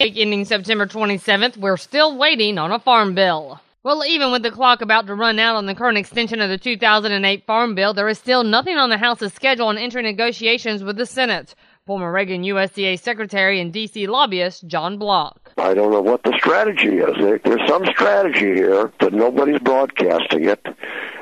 Ending September 27th, we're still waiting on a farm bill. Well, even with the clock about to run out on the current extension of the 2008 Farm Bill, there is still nothing on the House's schedule on entering negotiations with the Senate. Former Reagan USDA Secretary and D.C. lobbyist John Block. I don't know what the strategy is. There's some strategy here, but nobody's broadcasting it.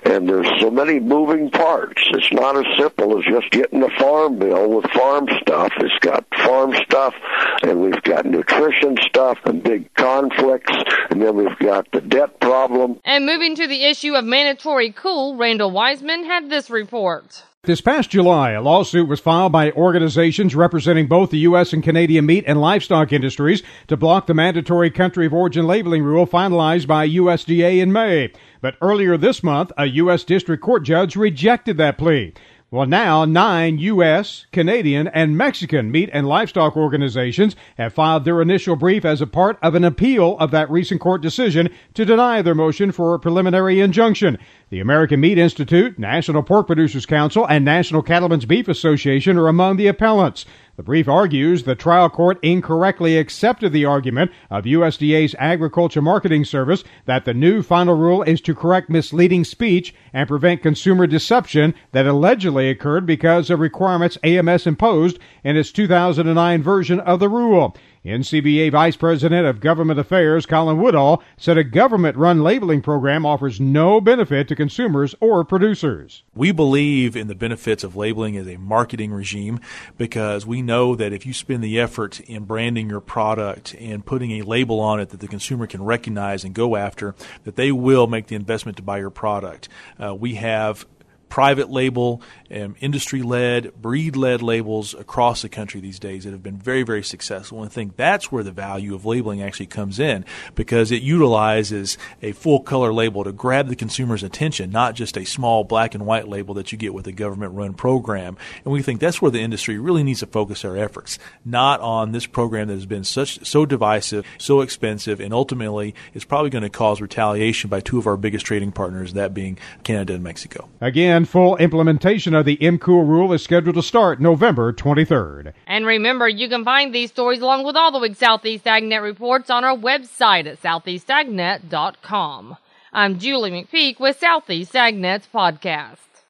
And there's so many moving parts. It's not as simple as just getting a farm bill with farm stuff. It's got farm stuff, and we've got nutrition stuff and big conflicts, and then we've got the debt problem. And moving to the issue of mandatory COOL, Randall Wiseman had this report. This past July, a lawsuit was filed by organizations representing both the U.S. and Canadian meat and livestock industries to block the mandatory country of origin labeling rule finalized by USDA in May. But earlier this month, a U.S. District Court judge rejected that plea. Well, now nine U.S., Canadian, and Mexican meat and livestock organizations have filed their initial brief as a part of an appeal of that recent court decision to deny their motion for a preliminary injunction. The American Meat Institute, National Pork Producers Council, and National Cattlemen's Beef Association are among the appellants. The brief argues the trial court incorrectly accepted the argument of USDA's Agriculture Marketing Service that the new final rule is to correct misleading speech and prevent consumer deception that allegedly occurred because of requirements AMS imposed in its 2009 version of the rule. NCBA Vice President of Government Affairs Colin Woodall said a government run labeling program offers no benefit to consumers or producers. We believe in the benefits of labeling as a marketing regime because we know that if you spend the effort in branding your product and putting a label on it that the consumer can recognize and go after, that they will make the investment to buy your product. Uh, we have private label, um, industry led, breed led labels across the country these days that have been very, very successful. And I think that's where the value of labeling actually comes in because it utilizes a full color label to grab the consumer's attention, not just a small black and white label that you get with a government run program. And we think that's where the industry really needs to focus our efforts, not on this program that has been such so divisive, so expensive, and ultimately is probably going to cause retaliation by two of our biggest trading partners, that being Canada and Mexico. Again, full implementation of the MCOOL rule is scheduled to start November 23rd. And remember, you can find these stories along with all the week's Southeast AgNet reports on our website at southeastagnet.com. I'm Julie McPeak with Southeast AgNet's podcast.